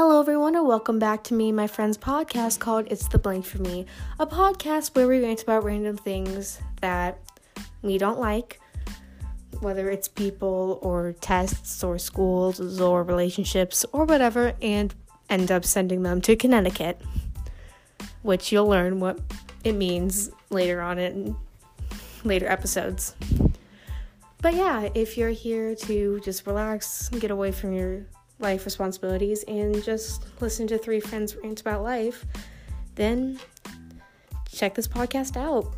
Hello, everyone, and welcome back to me, my friend's podcast called It's the Blank for Me, a podcast where we rant about random things that we don't like, whether it's people or tests or schools or relationships or whatever, and end up sending them to Connecticut, which you'll learn what it means later on in later episodes. But yeah, if you're here to just relax, and get away from your life responsibilities, and just listen to three friends rant about life, then check this podcast out.